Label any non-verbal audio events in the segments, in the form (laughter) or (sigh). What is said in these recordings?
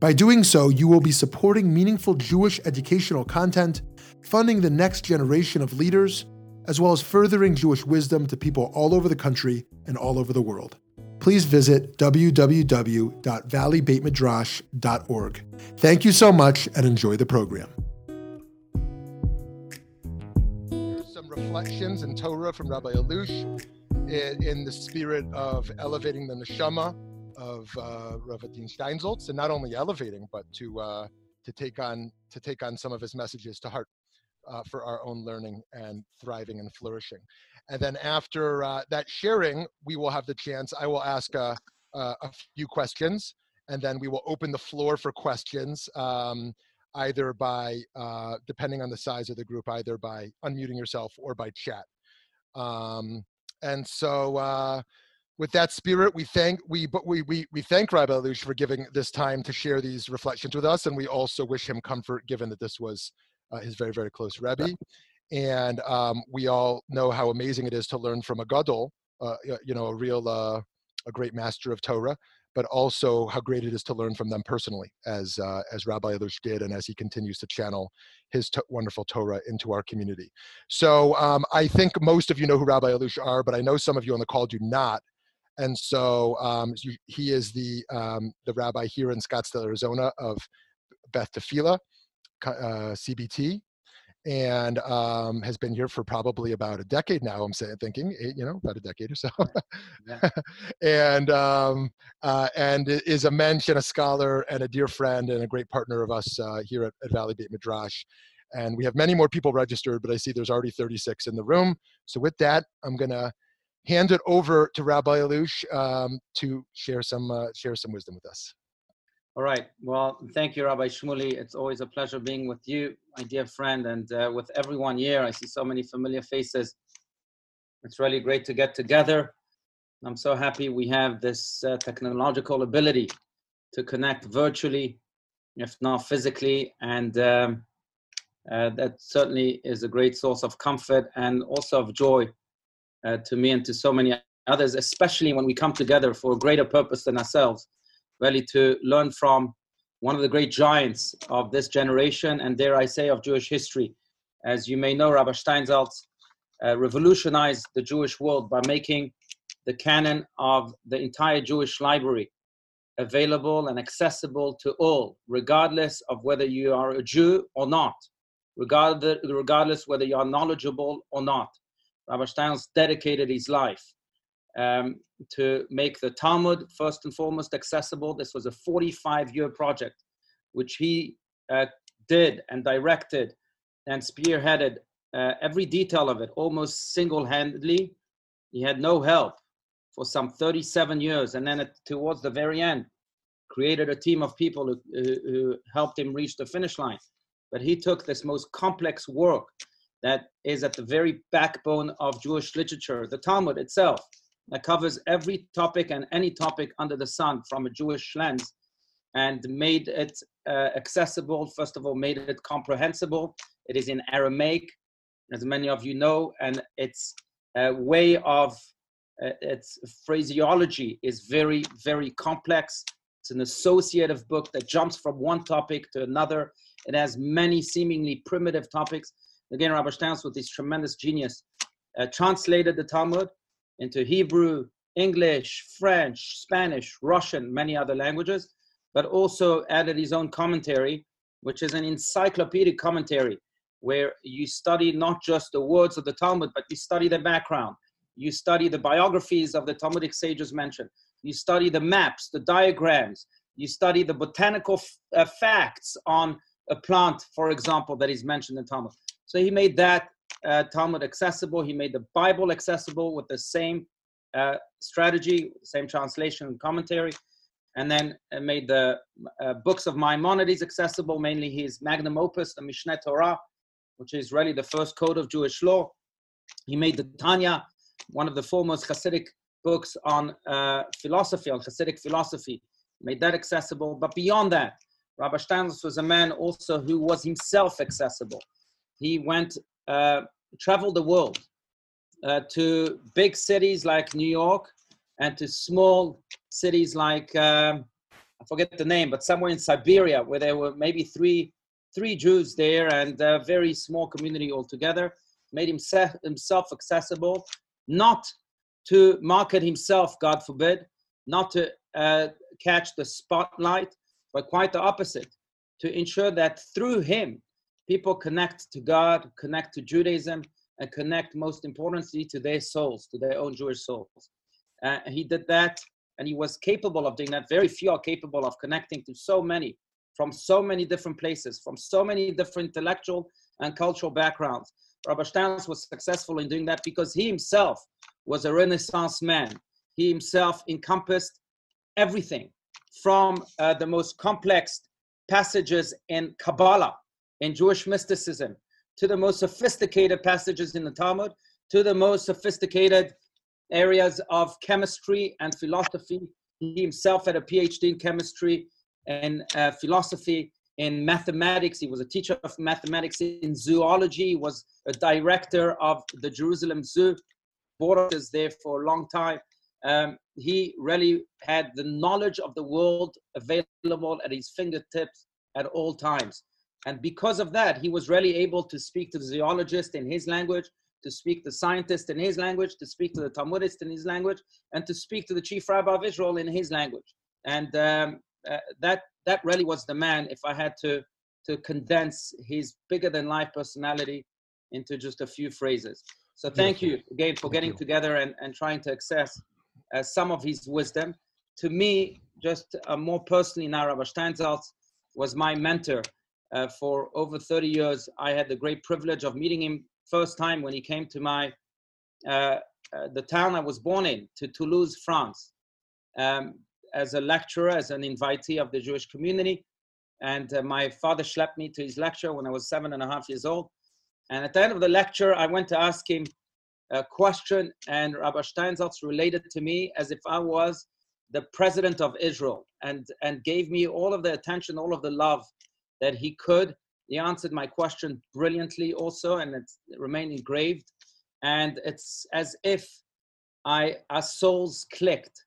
By doing so, you will be supporting meaningful Jewish educational content, funding the next generation of leaders, as well as furthering Jewish wisdom to people all over the country and all over the world. Please visit www.valleybeitmidrash.org. Thank you so much and enjoy the program. Some reflections in Torah from Rabbi Alush in the spirit of elevating the neshama of uh, Rav Adin Steinsaltz, and not only elevating, but to uh, to take on to take on some of his messages to heart uh, for our own learning and thriving and flourishing. And then after uh, that sharing, we will have the chance. I will ask uh, uh, a few questions, and then we will open the floor for questions. Um, either by depending on the size of the group, either by unmuting yourself or by chat. Um, and so with that spirit, we thank we but we we we thank Rabbi Alush for giving this time to share these reflections with us, and we also wish him comfort, given that this was uh, his very very close Rebbe, and um, we all know how amazing it is to learn from a gadol, uh, you know, a real uh, a great master of Torah, but also how great it is to learn from them personally, as uh, as Rabbi Alush did, and as he continues to channel his t- wonderful Torah into our community. So um, I think most of you know who Rabbi Alush are, but I know some of you on the call do not and so um, he is the um, the rabbi here in Scottsdale, Arizona, of Beth Tefillah, uh, CBT, and um, has been here for probably about a decade now. I'm saying, thinking, eh, you know, about a decade or so, (laughs) and um, uh, and is a mensch and a scholar and a dear friend and a great partner of us uh, here at, at Valley Beit Midrash. And we have many more people registered, but I see there's already 36 in the room. So with that, I'm gonna hand it over to Rabbi Alush um, to share some uh, share some wisdom with us. All right. Well, thank you, Rabbi Shmuley. It's always a pleasure being with you, my dear friend, and uh, with everyone here. I see so many familiar faces. It's really great to get together. I'm so happy we have this uh, technological ability to connect virtually, if not physically, and um, uh, that certainly is a great source of comfort and also of joy uh, to me and to so many others, especially when we come together for a greater purpose than ourselves, really to learn from one of the great giants of this generation and dare I say of Jewish history. As you may know, Rabbi Steinsaltz uh, revolutionized the Jewish world by making the canon of the entire Jewish library available and accessible to all, regardless of whether you are a Jew or not, regardless, regardless whether you are knowledgeable or not. Rabbi Steins dedicated his life um, to make the Talmud first and foremost accessible. This was a 45 year project, which he uh, did and directed and spearheaded uh, every detail of it almost single handedly. He had no help for some 37 years. And then towards the very end, created a team of people who, who helped him reach the finish line. But he took this most complex work that is at the very backbone of Jewish literature, the Talmud itself, that covers every topic and any topic under the sun from a Jewish lens and made it uh, accessible, first of all, made it comprehensible. It is in Aramaic, as many of you know, and its uh, way of uh, its phraseology is very, very complex. It's an associative book that jumps from one topic to another. It has many seemingly primitive topics Again, Rabbi Steins, with his tremendous genius, uh, translated the Talmud into Hebrew, English, French, Spanish, Russian, many other languages, but also added his own commentary, which is an encyclopedic commentary where you study not just the words of the Talmud, but you study the background. You study the biographies of the Talmudic sages mentioned. You study the maps, the diagrams. You study the botanical f- uh, facts on a plant, for example, that is mentioned in Talmud. So he made that uh, Talmud accessible. He made the Bible accessible with the same uh, strategy, same translation and commentary, and then uh, made the uh, books of Maimonides accessible, mainly his magnum opus, the Mishneh Torah, which is really the first code of Jewish law. He made the Tanya, one of the foremost Hasidic books on uh, philosophy, on Hasidic philosophy, made that accessible. But beyond that, Rabbi Steinsaltz was a man also who was himself accessible. He went, uh, traveled the world uh, to big cities like New York and to small cities like, um, I forget the name, but somewhere in Siberia where there were maybe three, three Jews there and a very small community altogether, made himself, himself accessible, not to market himself, God forbid, not to uh, catch the spotlight, but quite the opposite, to ensure that through him, people connect to God, connect to Judaism, and connect most importantly to their souls, to their own Jewish souls. Uh, he did that, and he was capable of doing that. Very few are capable of connecting to so many from so many different places, from so many different intellectual and cultural backgrounds. Rabbi Steinsaltz was successful in doing that because he himself was a Renaissance man. He himself encompassed everything from uh, the most complex passages in Kabbalah, in Jewish mysticism, to the most sophisticated passages in the Talmud, to the most sophisticated areas of chemistry and philosophy. He himself had a PhD in chemistry and uh, philosophy, in mathematics. He was a teacher of mathematics in zoology. He was a director of the Jerusalem Zoo. Borders there for a long time um, he really had the knowledge of the world available at his fingertips at all times. And because of that, he was really able to speak to the zoologist in his language, to speak to the scientist in his language, to speak to the Talmudist in his language, and to speak to the chief rabbi of Israel in his language. And um, uh, that that really was the man. If I had to to condense his bigger than life personality into just a few phrases. So thank you again for getting together and, and trying to access uh, some of his wisdom. To me, just uh, more personally, now Rabbi Steinsaltz was my mentor uh, for over 30 years. I had the great privilege of meeting him first time when he came to my uh, uh, the town I was born in, to Toulouse, France, um, as a lecturer, as an invitee of the Jewish community. And uh, my father schlepped me to his lecture when I was seven and a half years old. And at the end of the lecture, I went to ask him a question, and Rabbi Steinsaltz related to me as if I was the president of Israel and, and gave me all of the attention, all of the love that he could. He answered my question brilliantly also, and it remained engraved. And it's as if I, our souls clicked.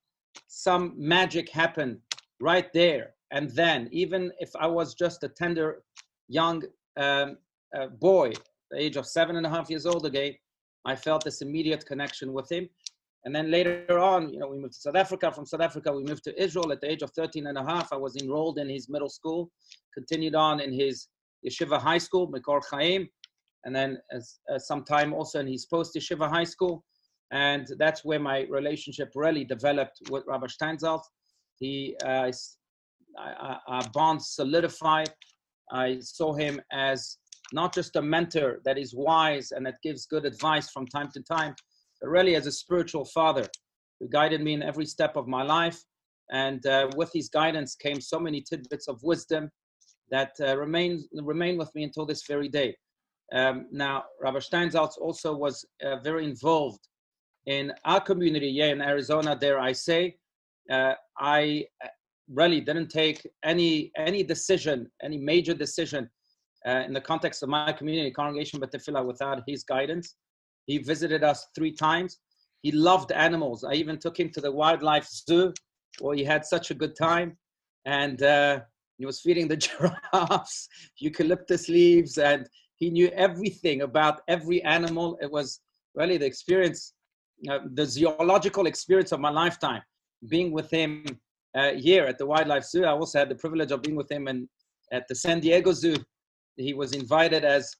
Some magic happened right there and then, even if I was just a tender young um, uh, boy, the age of seven and a half years old again, I felt this immediate connection with him. And then later on, you know, we moved to South Africa. From South Africa, we moved to Israel. At the age of 13 and a half, I was enrolled in his middle school, continued on in his yeshiva high school, Mekor Chaim, and then as, as some time also in his post yeshiva high school. And that's where my relationship really developed with Rabbi Steinsaltz. He, uh, our bond solidified. I saw him as not just a mentor that is wise and that gives good advice from time to time, but really as a spiritual father who guided me in every step of my life. And uh, with his guidance came so many tidbits of wisdom that uh, remain, remain with me until this very day. Um, now, Rabbi Steinsaltz also was uh, very involved in our community here in Arizona, dare I say. Uh, I uh, really didn't take any any decision, any major decision uh, in the context of my community, Congregation Beth Tefillah, without his guidance. He visited us three times. He loved animals. I even took him to the wildlife zoo where he had such a good time. And uh, he was feeding the (laughs) giraffes eucalyptus leaves, and he knew everything about every animal. It was really the experience, uh, the zoological experience of my lifetime, being with him uh, here at the Wildlife Zoo. I also had the privilege of being with him in, at the San Diego Zoo he was invited as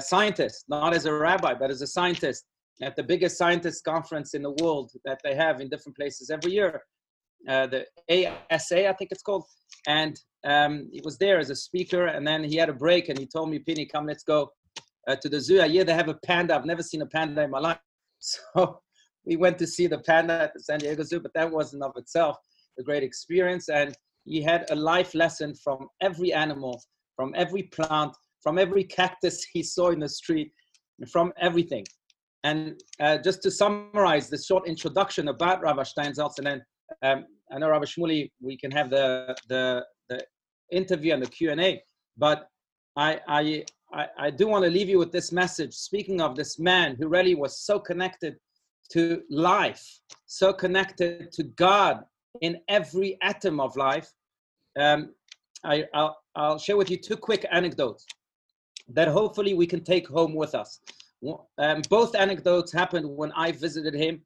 scientist, not as a rabbi, but as a scientist at the biggest scientist conference in the world that they have in different places every year, uh, the ASA, I think it's called. And um, he was there as a speaker, and then he had a break, and he told me, "Pini, come, let's go uh, to the zoo. Yeah, they have a panda. I've never seen a panda in my life." (laughs) So we went to see the panda at the San Diego Zoo, but that wasn't of itself a great experience. And he had a life lesson from every animal from every plant, from every cactus he saw in the street, from everything. And uh, just to summarize the short introduction about Rabbi Steinsaltz, and then um, I know Rabbi Shmuley, we can have the, the, the interview and the Q&A, but I, I, I, do want to leave you with this message. Speaking of this man who really was so connected to life, so connected to God in every atom of life, um, I, I'll, I'll share with you two quick anecdotes that hopefully we can take home with us. Um, both anecdotes happened when I visited him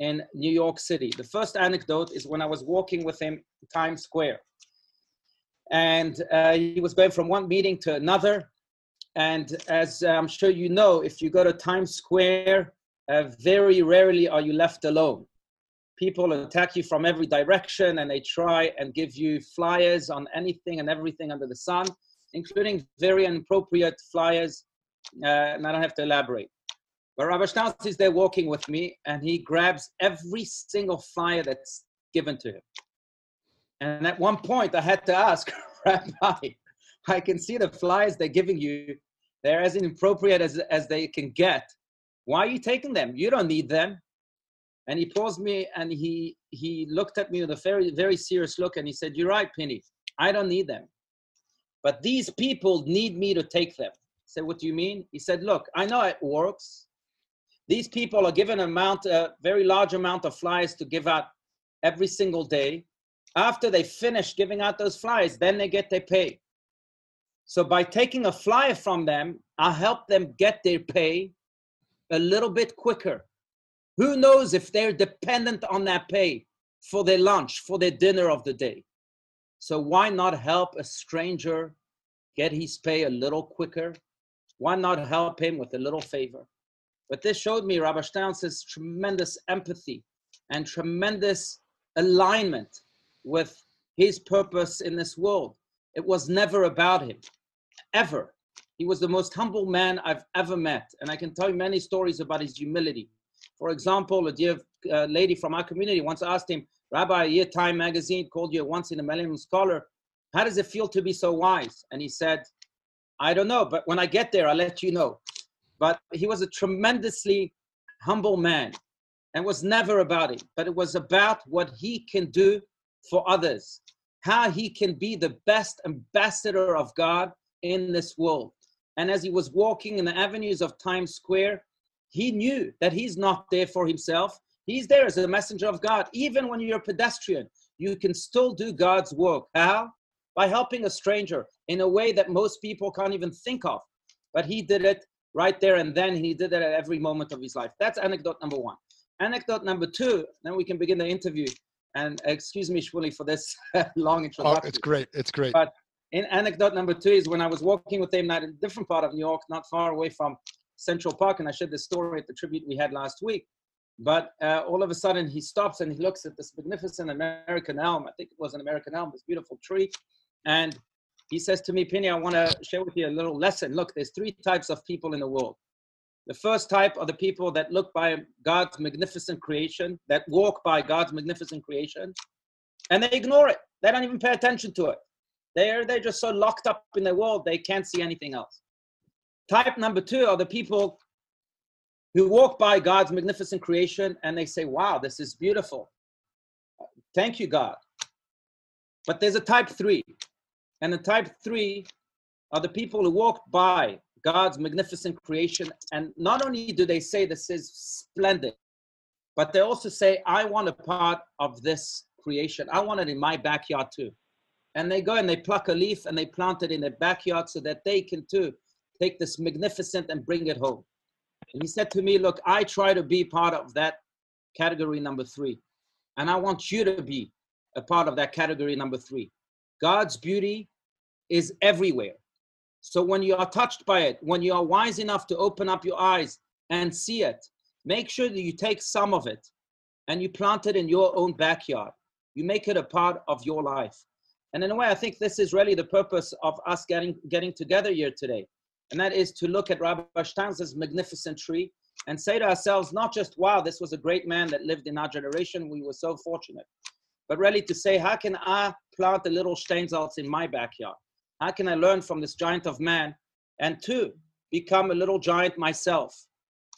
in New York City. The first anecdote is when I was walking with him in Times Square. And uh, he was going from one meeting to another. And as I'm sure you know, if you go to Times Square, uh, very rarely are you left alone. People attack you from every direction and they try and give you flyers on anything and everything under the sun including very inappropriate flyers, uh, and I don't have to elaborate. But Rabbi Steinsaltz is there walking with me, and he grabs every single flyer that's given to him. And at one point, I had to ask, (laughs) Rabbi, I can see the flyers they're giving you. They're as inappropriate as, as they can get. Why are you taking them? You don't need them. And he paused me and he, he looked at me with a very, very serious look and he said, You're right, Pini. I don't need them. But these people need me to take them. I said, what do you mean? He said, look, I know it works. These people are given amount, a very large amount of flyers to give out every single day. After they finish giving out those flyers, then they get their pay. So by taking a flyer from them, I help them get their pay a little bit quicker. Who knows if they're dependent on that pay for their lunch, for their dinner of the day? So why not help a stranger get his pay a little quicker? Why not help him with a little favor? But this showed me Rabbi Steinsaltz's tremendous empathy and tremendous alignment with his purpose in this world. It was never about him, ever. He was the most humble man I've ever met. And I can tell you many stories about his humility. For example, a dear uh, lady from our community once asked him, Rabbi, Year Time magazine called you once in a millennium scholar. How does it feel to be so wise? And he said, I don't know, but when I get there, I'll let you know. But he was a tremendously humble man and was never about it, but it was about what he can do for others, how he can be the best ambassador of God in this world. And as he was walking in the avenues of Times Square, he knew that he's not there for himself. He's there as a messenger of God. Even when you're a pedestrian, you can still do God's work. How? By helping a stranger in a way that most people can't even think of. But he did it right there and then. He did it at every moment of his life. That's anecdote number one. Anecdote number two, then we can begin the interview. And excuse me, Shmuley, for this (laughs) long introduction. Oh, it's great. It's great. But in anecdote number two is when I was walking with him in a different part of New York, not far away from Central Park, and I shared this story at the tribute we had last week. But uh, all of a sudden, he stops and he looks at this magnificent American elm. I think it was an American elm, this beautiful tree. And he says to me, Pini, I want to share with you a little lesson. Look, there's three types of people in the world. The first type are the people that look by God's magnificent creation, that walk by God's magnificent creation, and they ignore it. They don't even pay attention to it. They're, they're just so locked up in their world, they can't see anything else. Type number two are the people who walk by God's magnificent creation and they say, wow, this is beautiful. Thank you, God. But there's a type three. And the type three are the people who walk by God's magnificent creation. And not only do they say this is splendid, but they also say, I want a part of this creation. I want it in my backyard too. And they go and they pluck a leaf and they plant it in their backyard so that they can too take this magnificent and bring it home. And he said to me, Look, I try to be part of that category number three. And I want you to be a part of that category number three. God's beauty is everywhere. So when you are touched by it, when you are wise enough to open up your eyes and see it, make sure that you take some of it and you plant it in your own backyard. You make it a part of your life. And in a way, I think this is really the purpose of us getting, getting together here today and that is to look at Rabbi Steinsaltz's magnificent tree and say to ourselves, not just, wow, this was a great man that lived in our generation, we were so fortunate, but really to say, how can I plant a little Steinsaltz in my backyard? How can I learn from this giant of man and two, become a little giant myself.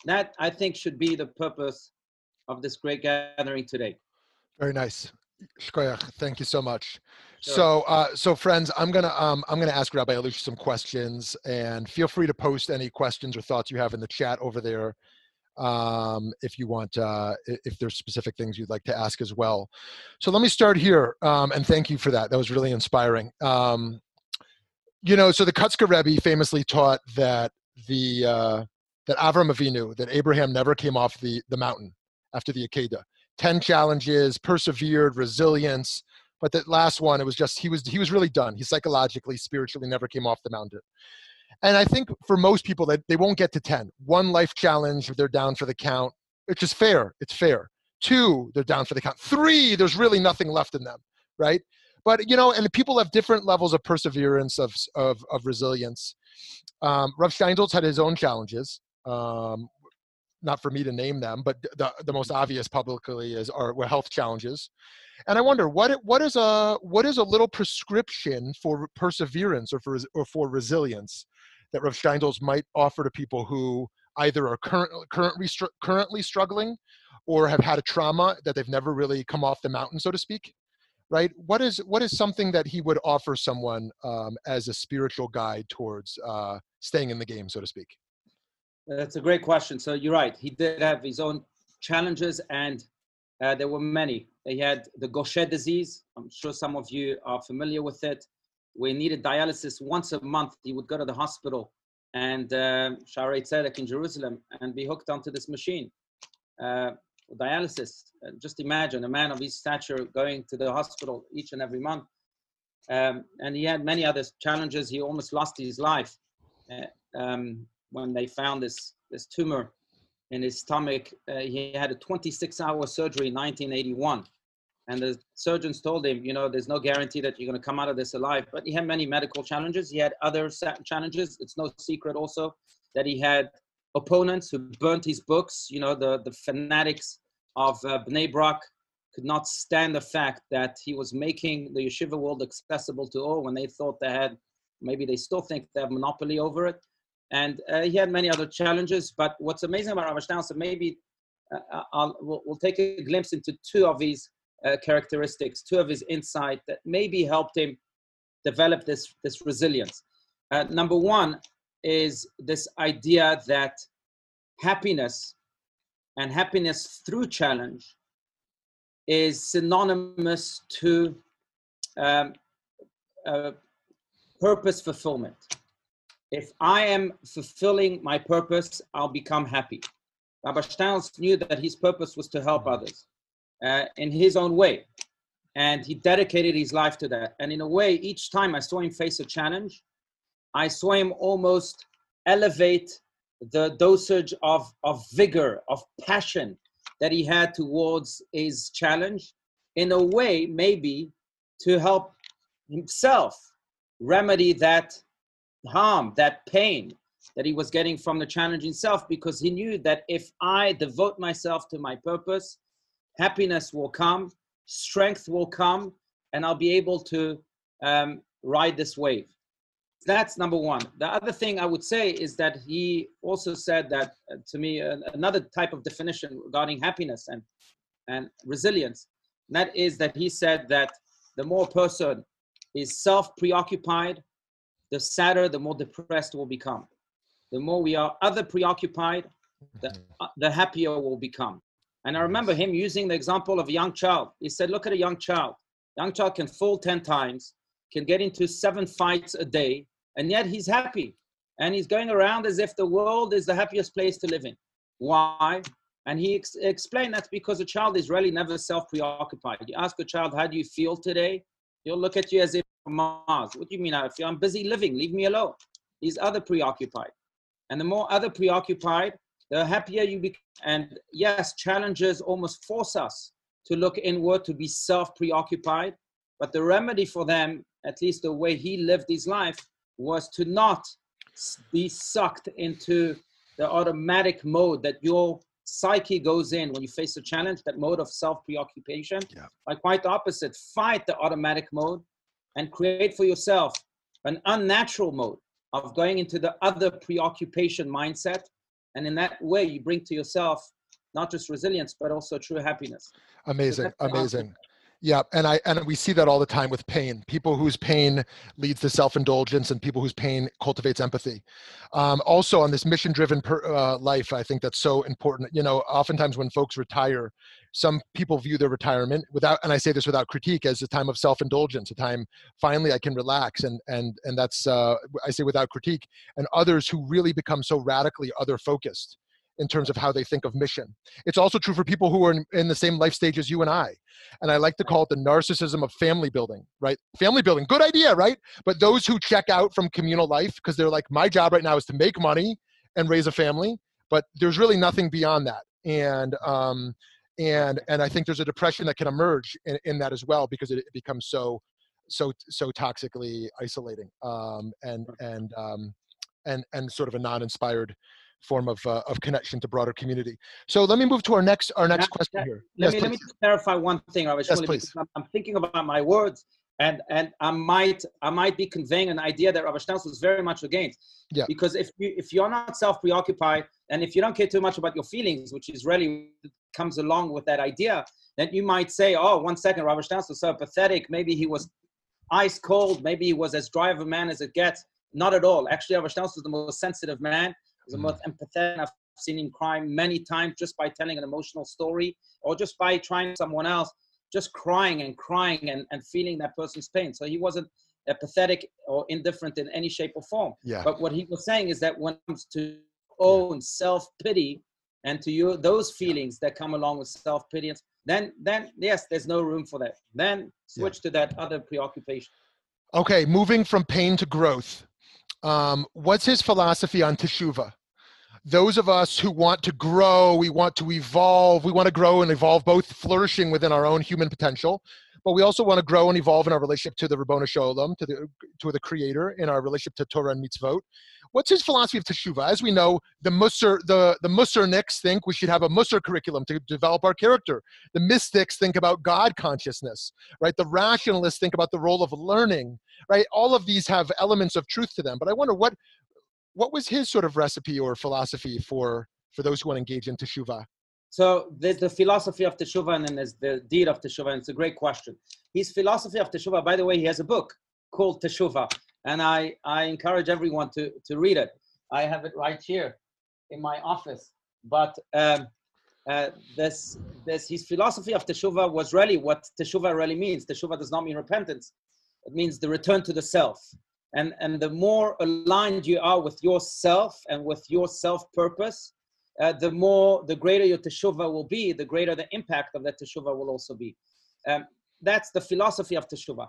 That I think should be the purpose of this great gathering today. Very nice. Shkoyach, Thank you so much. So, uh, so friends, I'm gonna um, I'm gonna ask Rabbi Alush some questions, and feel free to post any questions or thoughts you have in the chat over there, um, if you want, uh, if there's specific things you'd like to ask as well. So let me start here, um, and thank you for that. That was really inspiring. Um, you know, so the Kotzker Rebbe famously taught that the uh, that Avram Avinu, that Abraham never came off the the mountain after the Akedah. 10 challenges, persevered, resilience. But that last one, it was just, he was, he was really done. He psychologically, spiritually never came off the mountain. And I think for most people that they won't get to 10. One life challenge, they're down for the count, which is fair. It's fair. Two, they're down for the count. Three, there's really nothing left in them, right? But you know, and people have different levels of perseverance, of of, of resilience. Um, Rav Steinsaltz had his own challenges. Um, not for me to name them, but the, the most mm-hmm. obvious publicly is are health challenges. And I wonder what what is a what is a little prescription for perseverance or for or for resilience that Rav Steinsaltz might offer to people who either are current, currently currently struggling or have had a trauma that they've never really come off the mountain, so to speak. Right? What is what is something that he would offer someone um, as a spiritual guide towards uh, staying in the game, so to speak? That's a great question. So you're right. He did have his own challenges, and uh, there were many. He had the Gaucher disease. I'm sure some of you are familiar with it. We needed dialysis once a month. He would go to the hospital and uh, Shaarei Tzedek in Jerusalem and be hooked onto this machine. Uh, dialysis. Just imagine a man of his stature going to the hospital each and every month. Um, and he had many other challenges. He almost lost his life. Uh, um, when they found this this tumor in his stomach. Uh, he had a 26-hour surgery in 1981, and the surgeons told him, you know, there's no guarantee that you're going to come out of this alive. But he had many medical challenges. He had other challenges. It's no secret also that he had opponents who burnt his books. You know, the the fanatics of uh, Bnei Brak could not stand the fact that he was making the yeshiva world accessible to all when they thought they had maybe they still think they have monopoly over it and uh, he had many other challenges. But what's amazing about Rav so maybe uh, uh, I'll, we'll, we'll, take a glimpse into two of his characteristics, two of his insight that maybe helped him develop this, this resilience. Number one is this idea that happiness and happiness through challenge is synonymous to um, uh, purpose fulfillment if I am fulfilling my purpose, I'll become happy. Rabbi Steinsaltz knew that his purpose was to help others uh, in his own way. And he dedicated his life to that. And in a way, each time I saw him face a challenge, I saw him almost elevate the dosage of, of vigor, of passion that he had towards his challenge, in a way, maybe to help himself remedy that harm, that pain that he was getting from the challenge himself, because he knew that if I devote myself to my purpose, happiness will come, strength will come, and I'll be able to um, ride this wave. That's number one. The other thing I would say is that he also said that uh, to me uh, another type of definition regarding happiness and and resilience. And that is that he said that the more person is self preoccupied the sadder, the more depressed we'll become. The more we are other preoccupied, the, uh, the happier we'll become. And I remember him using the example of a young child. He said, Look at a young child. Young child can fall 10 times, can get into seven fights a day, and yet he's happy. And he's going around as if the world is the happiest place to live in. Why? And he ex- explained that's because a child is really never self preoccupied. You ask a child, How do you feel today? He'll look at you as if Mars. What do you mean? I feel I'm busy living. Leave me alone. He's other preoccupied. And the more other preoccupied, the happier you become. And yes, challenges almost force us to look inward, to be self preoccupied. But the remedy for them, at least the way he lived his life, was to not be sucked into the automatic mode that your psyche goes in when you face a challenge, that mode of self preoccupation. Yeah. Like quite the opposite, fight the automatic mode and create for yourself an unnatural mode of going into the other preoccupation mindset. And in that way, you bring to yourself not just resilience, but also true happiness. Amazing, so amazing. Yeah, and I and we see that all the time with pain. People whose pain leads to self-indulgence, and people whose pain cultivates empathy. Um, also, on this mission-driven per, uh, life, I think that's so important. You know, oftentimes when folks retire, some people view their retirement without, and I say this without critique, as a time of self-indulgence, a time finally I can relax, and and and that's uh, I say without critique. And others who really become so radically other-focused in terms of how they think of mission. It's also true for people who are in, in, the same life stage as you and I. And I like to call it the narcissism of family building, right? Family building, good idea, right? But those who check out from communal life because they're like, my job right now is to make money and raise a family, but there's really nothing beyond that. And um, and and I think there's a depression that can emerge in, in that as well because it, it becomes so so so toxically isolating um, and and um, and and sort of a non-inspired form of, uh, of connection to broader community. So let me move to our next our next question here. Let, yes, me, let me just clarify one thing, Rabbi yes, please. I'm, I'm thinking about my words and and I might I might be conveying an idea that Rabbi Stans was very much against. Yeah. Because if you if you're not self preoccupied and if you don't care too much about your feelings, which is really comes along with that idea, then you might say, oh, one second, Rabbi Stans was so pathetic. Maybe he was ice cold. Maybe he was as dry of a man as it gets. Not at all. Actually, Rabbi Stans was the most sensitive man The mm. most empathetic. I've seen him cry many times just by telling an emotional story or just by trying someone else, just crying and crying and, and feeling that person's pain. So he wasn't apathetic or indifferent in any shape or form. Yeah. But what he was saying is that when it comes to own self pity and to you those feelings that come along with self pity, then then yes, there's no room for that. Then switch yeah. to that other preoccupation. Okay, moving from pain to growth. Um, what's his philosophy on teshuva? Those of us who want to grow, we want to evolve, we want to grow and evolve, both flourishing within our own human potential, but we also want to grow and evolve in our relationship to the Ribono Shel Olam, to the to the Creator, in our relationship to Torah and mitzvot. What's his philosophy of teshuva? As we know, the Musar, the the Musarniks think we should have a Musar curriculum to develop our character. The mystics think about God consciousness, right? The rationalists think about the role of learning, right? All of these have elements of truth to them. But I wonder what what was his sort of recipe or philosophy for for those who want to engage in teshuva? So there's the philosophy of Teshuvah and then there's the deed of Teshuvah. And it's a great question. His philosophy of Teshuvah, by the way, he has a book called Teshuvah. And I, I encourage everyone to, to read it. I have it right here in my office. But um, uh, this, this, his philosophy of Teshuvah was really what Teshuvah really means. Teshuvah does not mean repentance. It means the return to the self. And, and the more aligned you are with yourself and with your self purpose, uh, the more, the greater your teshuvah will be, the greater the impact of that teshuvah will also be. Um, that's the philosophy of teshuvah.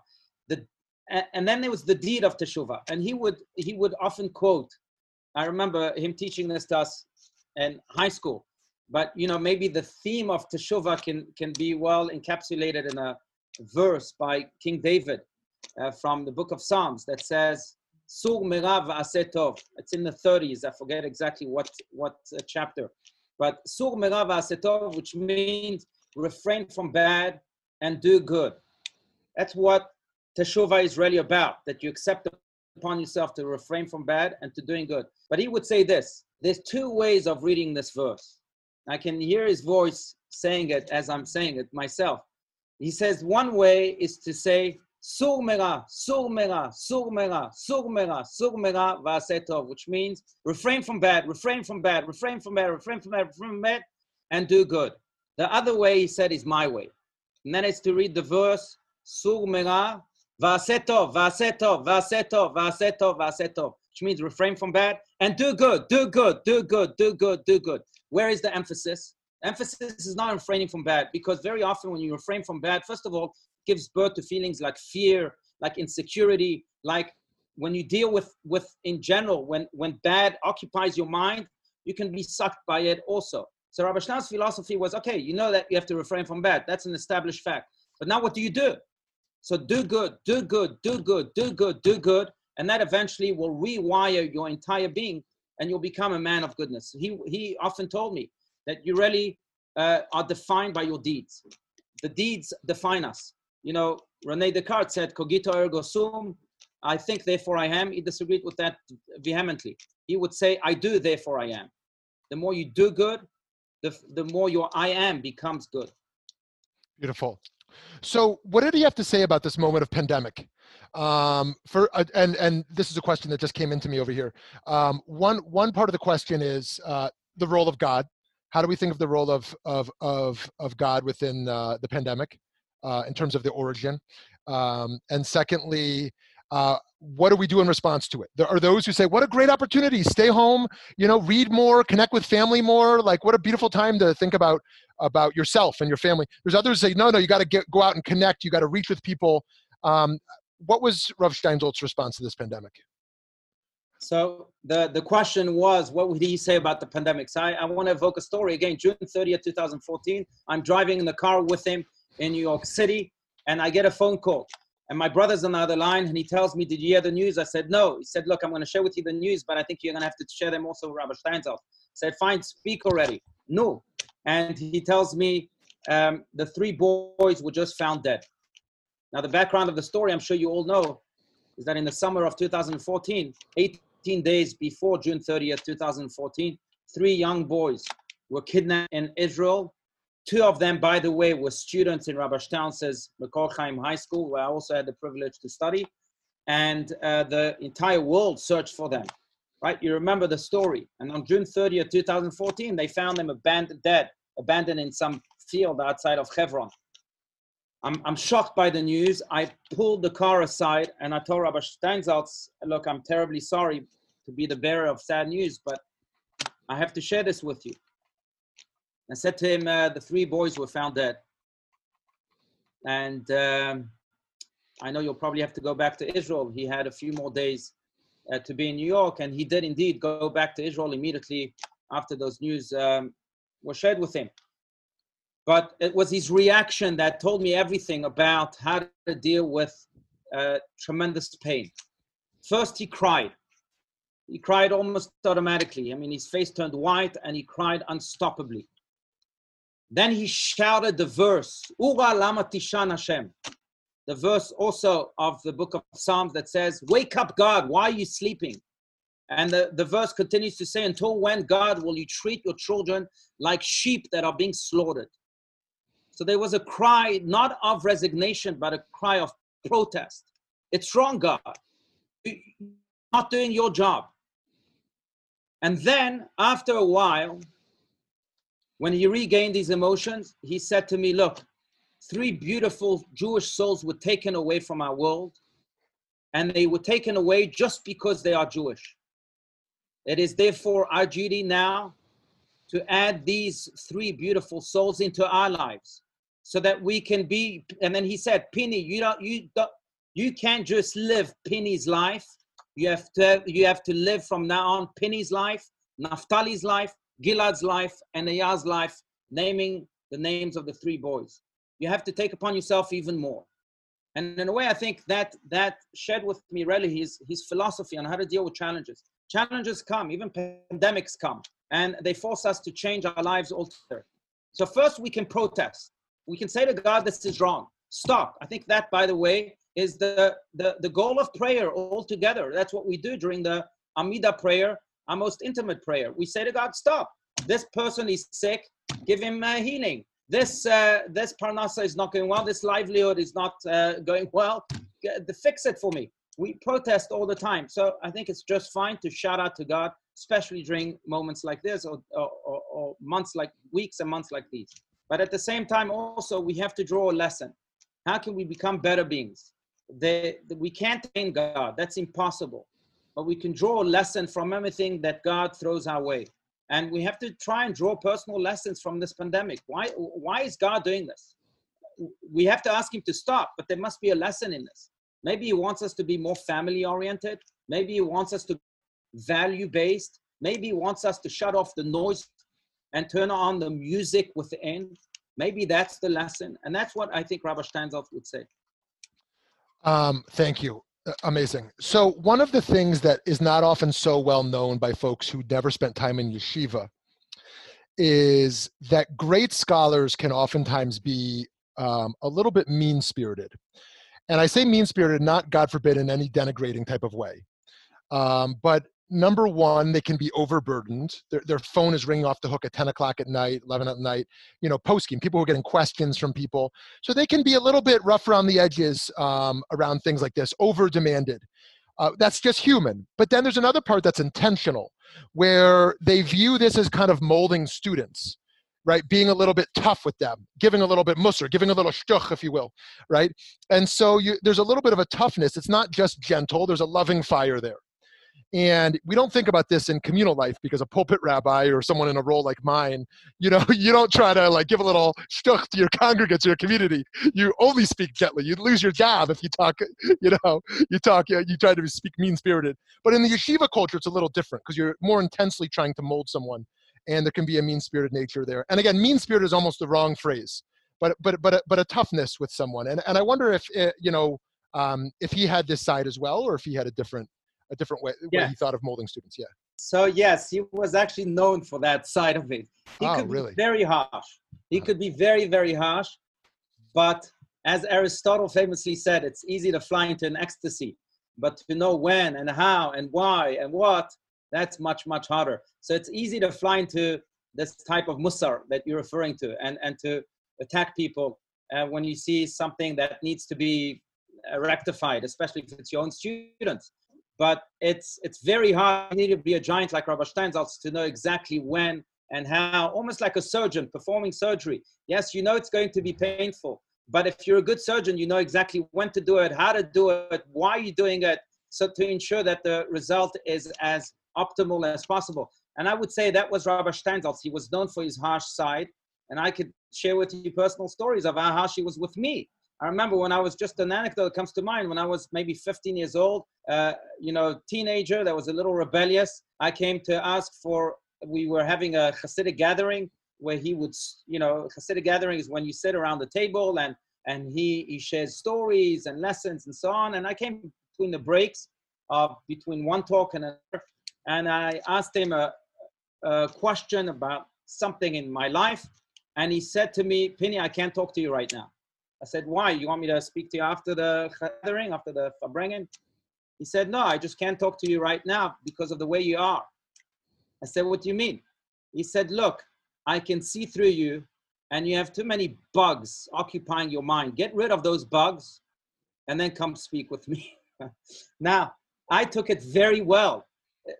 The, and then there was the deed of teshuvah, and he would he would often quote. I remember him teaching this to us in high school. But you know, maybe the theme of teshuvah can can be well encapsulated in a verse by King David uh, from the book of Psalms that says, Sur Merav Asetov. It's in the 30s. I forget exactly what what uh, chapter, but Sur Merav Asetov, which means refrain from bad and do good. That's what Teshuvah is really about. That you accept upon yourself to refrain from bad and to doing good. But he would say this: There's two ways of reading this verse. I can hear his voice saying it as I'm saying it myself. He says one way is to say Sur mera, sur mera, sur mera, which means refrain from bad, refrain from bad, refrain from bad, refrain from bad, refrain from bad, and do good. The other way he said is my way. And then it's to read the verse, sur vasetov, vaseto, vaseto, vaseto, vaseto, which means refrain from bad and do good, do good, do good, do good, do good. Where is the emphasis? Emphasis is not refraining from bad because very often when you refrain from bad, first of all, gives birth to feelings like fear, like insecurity, like when you deal with with in general, when when bad occupies your mind, you can be sucked by it also. So Rabbi Stein's philosophy was okay, you know that you have to refrain from bad. That's an established fact. But now what do you do? So do good, do good, do good, do good, do good, and that eventually will rewire your entire being and you'll become a man of goodness. He, he often told me that you really uh, are defined by your deeds. The deeds define us you know, Rene Descartes said, cogito ergo sum, I think, therefore I am. He disagreed with that vehemently. He would say, I do, therefore I am. The more you do good, the, the more your I am becomes good. Beautiful. So, what did he have to say about this moment of pandemic? Um, for uh, and and this is a question that just came into me over here. Um, one one part of the question is uh, the role of God. How do we think of the role of of of of God within uh, the pandemic uh, in terms of the origin? Um, and secondly, uh, what do we do in response to it? There are those who say, "What a great opportunity! Stay home, you know, read more, connect with family more. Like, what a beautiful time to think about about yourself and your family." There's others who say, "No, no, you got to go out and connect. You got to reach with people." Um, what was Rav Steinsaltz's response to this pandemic? So the, the question was, what would he say about the pandemic? So I, I want to evoke a story again. June 30th, 2014, I'm driving in the car with him in New York City, and I get a phone call. And my brother's on the other line, and he tells me, Did you hear the news? I said, No. He said, Look, I'm going to share with you the news, but I think you're going to have to share them also with Rabbi Steinsaltz. I said, Fine, speak already. No. And he tells me, um, The three boys were just found dead. Now, the background of the story, I'm sure you all know, is that in the summer of 2014, 18 days before June 30th, 2014, three young boys were kidnapped in Israel Two of them, by the way, were students in Rabbi Steinsaltz's Mekor Chaim High School, where I also had the privilege to study. And uh, the entire world searched for them, right? You remember the story. And on June 30th, 2014, they found them abandoned, dead, abandoned in some field outside of Hebron. I'm, I'm shocked by the news. I pulled the car aside and I told Rabbi Steinsaltz, look, I'm terribly sorry to be the bearer of sad news, but I have to share this with you and said to him, uh, the three boys were found dead. And um, I know you'll probably have to go back to Israel. He had a few more days uh, to be in New York, and he did indeed go back to Israel immediately after those news um, were shared with him. But it was his reaction that told me everything about how to deal with uh, tremendous pain. First, he cried. He cried almost automatically. I mean, his face turned white and he cried unstoppably. Then he shouted the verse, Ura lama tishan Hashem. The verse also of the book of Psalms that says, Wake up, God, why are you sleeping? And the, the verse continues to say, Until when, God, will you treat your children like sheep that are being slaughtered? So there was a cry not of resignation, but a cry of protest. It's wrong, God. You're not doing your job. And then, after a while, when he regained these emotions, he said to me, Look, three beautiful Jewish souls were taken away from our world, and they were taken away just because they are Jewish. It is therefore our duty now to add these three beautiful souls into our lives so that we can be and then he said Pini you don't you don't you can't just live Pini's life you have to you have to live from now on Pini's life naftali's life Gilad's life and Eyal's life, naming the names of the three boys. You have to take upon yourself even more. And in a way, I think that that shared with me really his, his philosophy on how to deal with challenges. Challenges come, even pandemics come, and they force us to change our lives altogether. So first, we can protest. We can say to God, "This is wrong. Stop." I think that, by the way, is the the, the goal of prayer altogether. That's what we do during the Amida prayer our most intimate prayer. We say to God, stop. This person is sick. Give him uh, healing. This uh, this parnasa is not going well. This livelihood is not uh, going well. Fix it for me. We protest all the time. So I think it's just fine to shout out to God, especially during moments like this or, or, or, or months like weeks and months like these. But at the same time, also, we have to draw a lesson. How can we become better beings? The, the, we can't tame God. That's impossible but we can draw a lesson from everything that God throws our way. And we have to try and draw personal lessons from this pandemic. Why, why is God doing this? We have to ask Him to stop, but there must be a lesson in this. Maybe He wants us to be more family oriented. Maybe He wants us to value based. Maybe He wants us to shut off the noise and turn on the music within. Maybe that's the lesson. And that's what I think Rabbi Steinsaltz would say. Um, thank you. Amazing. So one of the things that is not often so well known by folks who never spent time in yeshiva is that great scholars can oftentimes be um, a little bit mean spirited. And I say mean spirited, not God forbid, in any denigrating type of way. Um, but number one, they can be overburdened. Their, their phone is ringing off the hook at 10 o'clock at night, 11 at night, you know, post game. People are getting questions from people. So they can be a little bit rough around the edges um, around things like this, over demanded. Uh, that's just human. But then there's another part that's intentional, where they view this as kind of molding students right? Being a little bit tough with them, giving a little bit musser, giving a little shtuch, if you will, right? And so you, there's a little bit of a toughness. It's not just gentle, there's a loving fire there. And we don't think about this in communal life because a pulpit rabbi or someone in a role like mine, you know, (laughs) you don't try to like give a little shtuch to your (laughs) congregants your community. You only speak gently. You'd lose your job if you talk, (laughs) you know, you talk, you try to speak mean spirited. But in the yeshiva culture, it's a little different because you're more intensely trying to mold someone and there can be a mean spirited nature there. And again, mean spirit is almost the wrong phrase, but but but a, but a toughness with someone. And and I wonder if it, eh, you know um, if he had this side as well, or if he had a different a different way, yeah. way he thought of molding students. Yeah. So yes, he was actually known for that (laughs) side of it. He oh, could really? be very harsh. He uh-huh. could be very very harsh, but as Aristotle famously said, it's easy to fly into an ecstasy, but to know when and how and why and what that's much, much harder. So it's easy to fly into this type of musar that you're referring to and, and to attack people uh, when you see something that needs to be uh, rectified, especially if it's your own students. But it's, it's very hard. You need to be a giant like Rabbi Steinsaltz to know exactly when and how, almost like a surgeon performing surgery. Yes, you know it's going to be painful, but if you're a good surgeon, you know exactly when to do it, how to do it, why you're doing it, so to ensure that the result is as optimal as possible. And I would say that was Rabbi Steinsaltz. He was known for his harsh side. And I could share with you personal stories of how harsh he was with me. I remember when I was just an anecdote comes to mind when I was maybe 15 years old, uh, you know, teenager that was a little rebellious. I came to ask for, we were having a Hasidic gathering where he would, you know, Hasidic gathering is when you sit around the table and, and he, he shares stories and lessons and so on. And I came between the breaks of between one talk and another and I asked him a, a question about something in my life. And he said to me, Pini, I can't talk to you right now. I said, why? You want me to speak to you after the gathering, after the farbrengen? He said, no, I just can't talk to you right now because of the way you are. I said, what do you mean? He said, look, I can see through you and you have too many bugs occupying your mind. Get rid of those bugs and then come speak with me. (laughs) now, I took it very well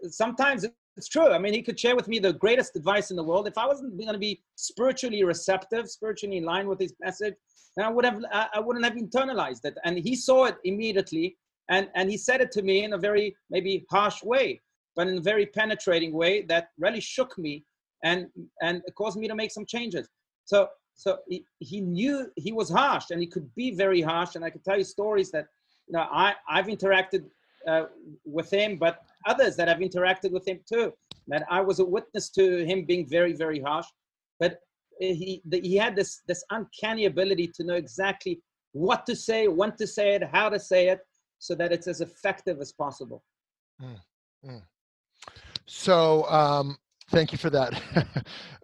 sometimes it's true. I mean, he could share with me the greatest advice in the world. If I wasn't going to be spiritually receptive, spiritually in line with his message, then I would have, I wouldn't have internalized it. And he saw it immediately, and and he said it to me in a very maybe harsh way, but in a very penetrating way that really shook me and and caused me to make some changes. So so he, he knew he was harsh, and he could be very harsh. And I could tell you stories that you know I I've interacted uh, with him, but others that have interacted with him too. That I was a witness to him being very, very harsh, but he he had this this uncanny ability to know exactly what to say, when to say it, how to say it, so that it's as effective as possible. Mm, mm. So um, thank you for that.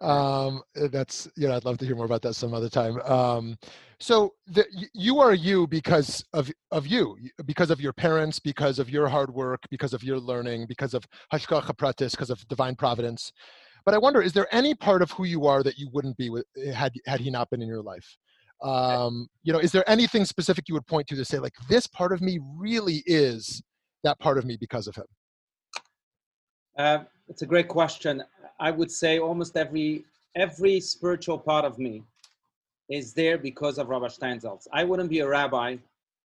(laughs) um, that's you know I'd love to hear more about that some other time. Um, so the, you are you because of of you, because of your parents, because of your hard work, because of your learning, because of hashgacha pratis, because of divine providence. But I wonder, is there any part of who you are that you wouldn't be with had had he not been in your life? Um, you know, is there anything specific you would point to to say like this part of me really is that part of me because of him? Uh, it's a great question. I would say almost every every spiritual part of me is there because of Rabbi Steinsaltz. I wouldn't be a rabbi.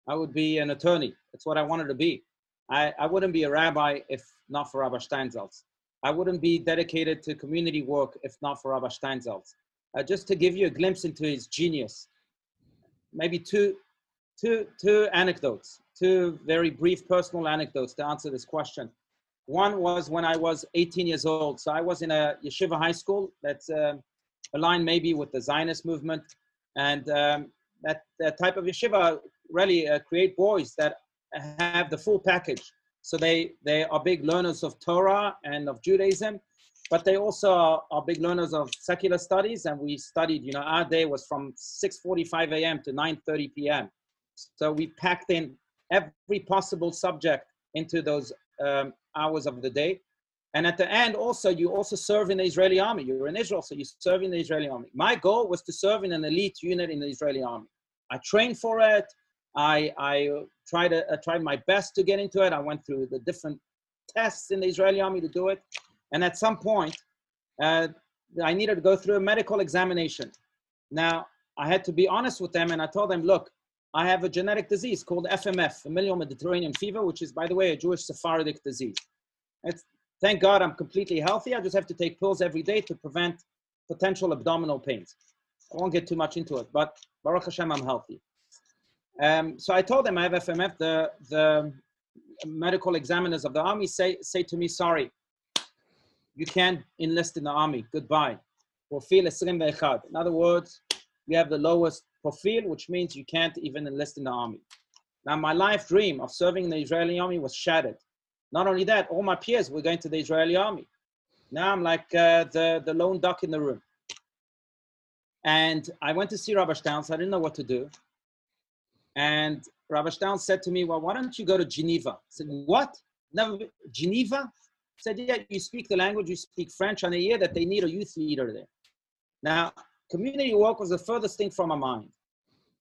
I would be an attorney. That's what I wanted to be. I, I wouldn't be a rabbi if not for Rabbi Steinsaltz. I wouldn't be dedicated to community work if not for Rabbi Steinsaltz. Uh, just to give you a glimpse into his genius, maybe two, two, two anecdotes, two very brief personal anecdotes to answer this question. One was when I was 18 years old. So I was in a yeshiva high school that's uh, aligned maybe with the Zionist movement. And um, that, that type of yeshiva really uh, create boys that have the full package. So they, they are big learners of Torah and of Judaism, but they also are, are big learners of secular studies. And we studied, you know, our day was from 6.45 a.m. to 9.30 p.m. So we packed in every possible subject into those um, hours of the day. And at the end, also, you also serve in the Israeli army. You're in Israel, so you serve in the Israeli army. My goal was to serve in an elite unit in the Israeli army. I trained for it. I, I tried, I tried my best to get into it. I went through the different tests in the Israeli army to do it. And at some point, uh, I needed to go through a medical examination. Now, I had to be honest with them and I told them, look, I have a genetic disease called FMF, familial Mediterranean fever, which is, by the way, a Jewish Sephardic disease. It's, thank God I'm completely healthy. I just have to take pills every day to prevent potential abdominal pains. I won't get too much into it, but Baruch Hashem, I'm healthy. Um, so I told them I have FMF. The, the medical examiners of the army say, say to me, sorry, you can't enlist in the army. Goodbye. In other words, you have the lowest profile, which means you can't even enlist in the army. Now, my life dream of serving in the Israeli army was shattered. Not only that, all my peers were going to the Israeli army. Now I'm like uh, the, the lone duck in the room. And I went to see Rabbi Stern, so I didn't know what to do. And Rabbi Stern said to me, well, why don't you go to Geneva? I said, what? Never, Geneva? I said, yeah, you speak the language, you speak French, and I hear that they need a youth leader there. Now, community work was the furthest thing from my mind.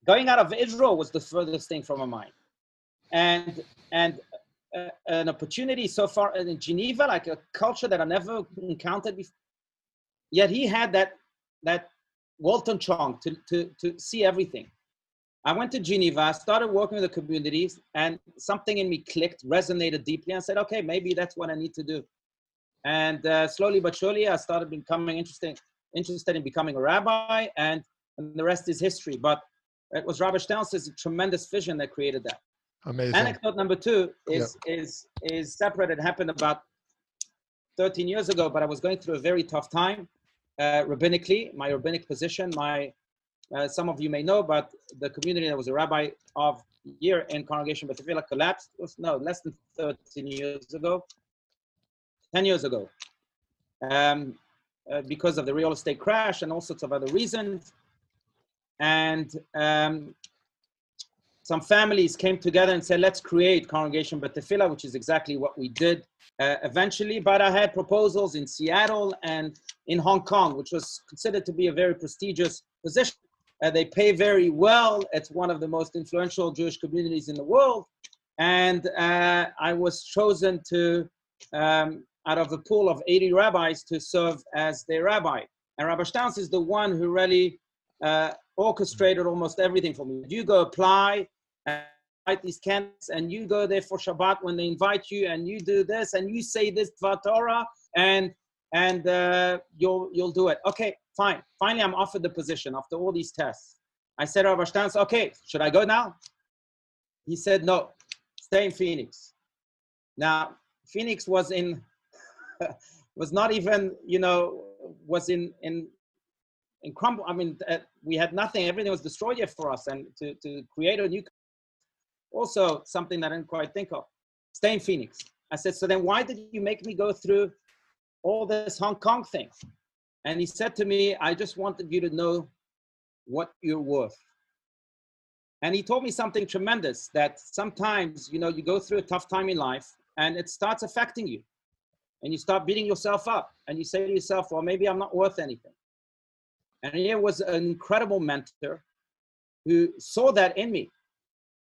Going out of Israel was the furthest thing from my mind. And, and uh, an opportunity so far in Geneva, like a culture that I never encountered before. Yet he had that, that Weltanschauung to, to, to see everything. I went to Geneva, started working with the communities, and something in me clicked, resonated deeply, and said, okay, maybe that's what I need to do. And uh, slowly but surely, I started becoming interested, interested in becoming a rabbi, and, and the rest is history. But it was Rabbi Stern's tremendous vision that created that. Amazing. Anecdote number two is yep. is is separate. It happened about 13 years ago, but I was going through a very tough time uh, rabbinically. My rabbinic position, my uh, some of you may know, but the community that was a rabbi of year in Congregation Beth Tefillah collapsed. Was no less than 13 years ago, 10 years ago, um, uh, because of the real estate crash and all sorts of other reasons. And um, some families came together and said, let's create Congregation Beth Tefillah, which is exactly what we did uh, eventually. But I had proposals in Seattle and in Hong Kong, which was considered to be a very prestigious position. Uh, they pay very well. It's one of the most influential Jewish communities in the world. And uh, I was chosen to, um, out of a pool of 80 rabbis, to serve as their rabbi. And Rabbi Stans is the one who really uh, orchestrated almost everything for me. You go apply and write these candidates, and you go there for Shabbat when they invite you, and you do this, and you say this Torah, and and uh, you'll you'll do it. Okay, fine. Finally, I'm offered the position after all these tests. I said, Rabbi Stans, okay, should I go now? He said, no, stay in Phoenix. Now, Phoenix was in, (laughs) was not even, you know, was in in in crumble. I mean, uh, we had nothing. Everything was destroyed for us, and to to create a new, also something that I didn't quite think of. Stay in Phoenix. I said, so then why did you make me go through all this Hong Kong thing? And he said to me, I just wanted you to know what you're worth. And he told me something tremendous that sometimes, you know, you go through a tough time in life and it starts affecting you. And you start beating yourself up and you say to yourself, well, maybe I'm not worth anything. And he was an incredible mentor who saw that in me.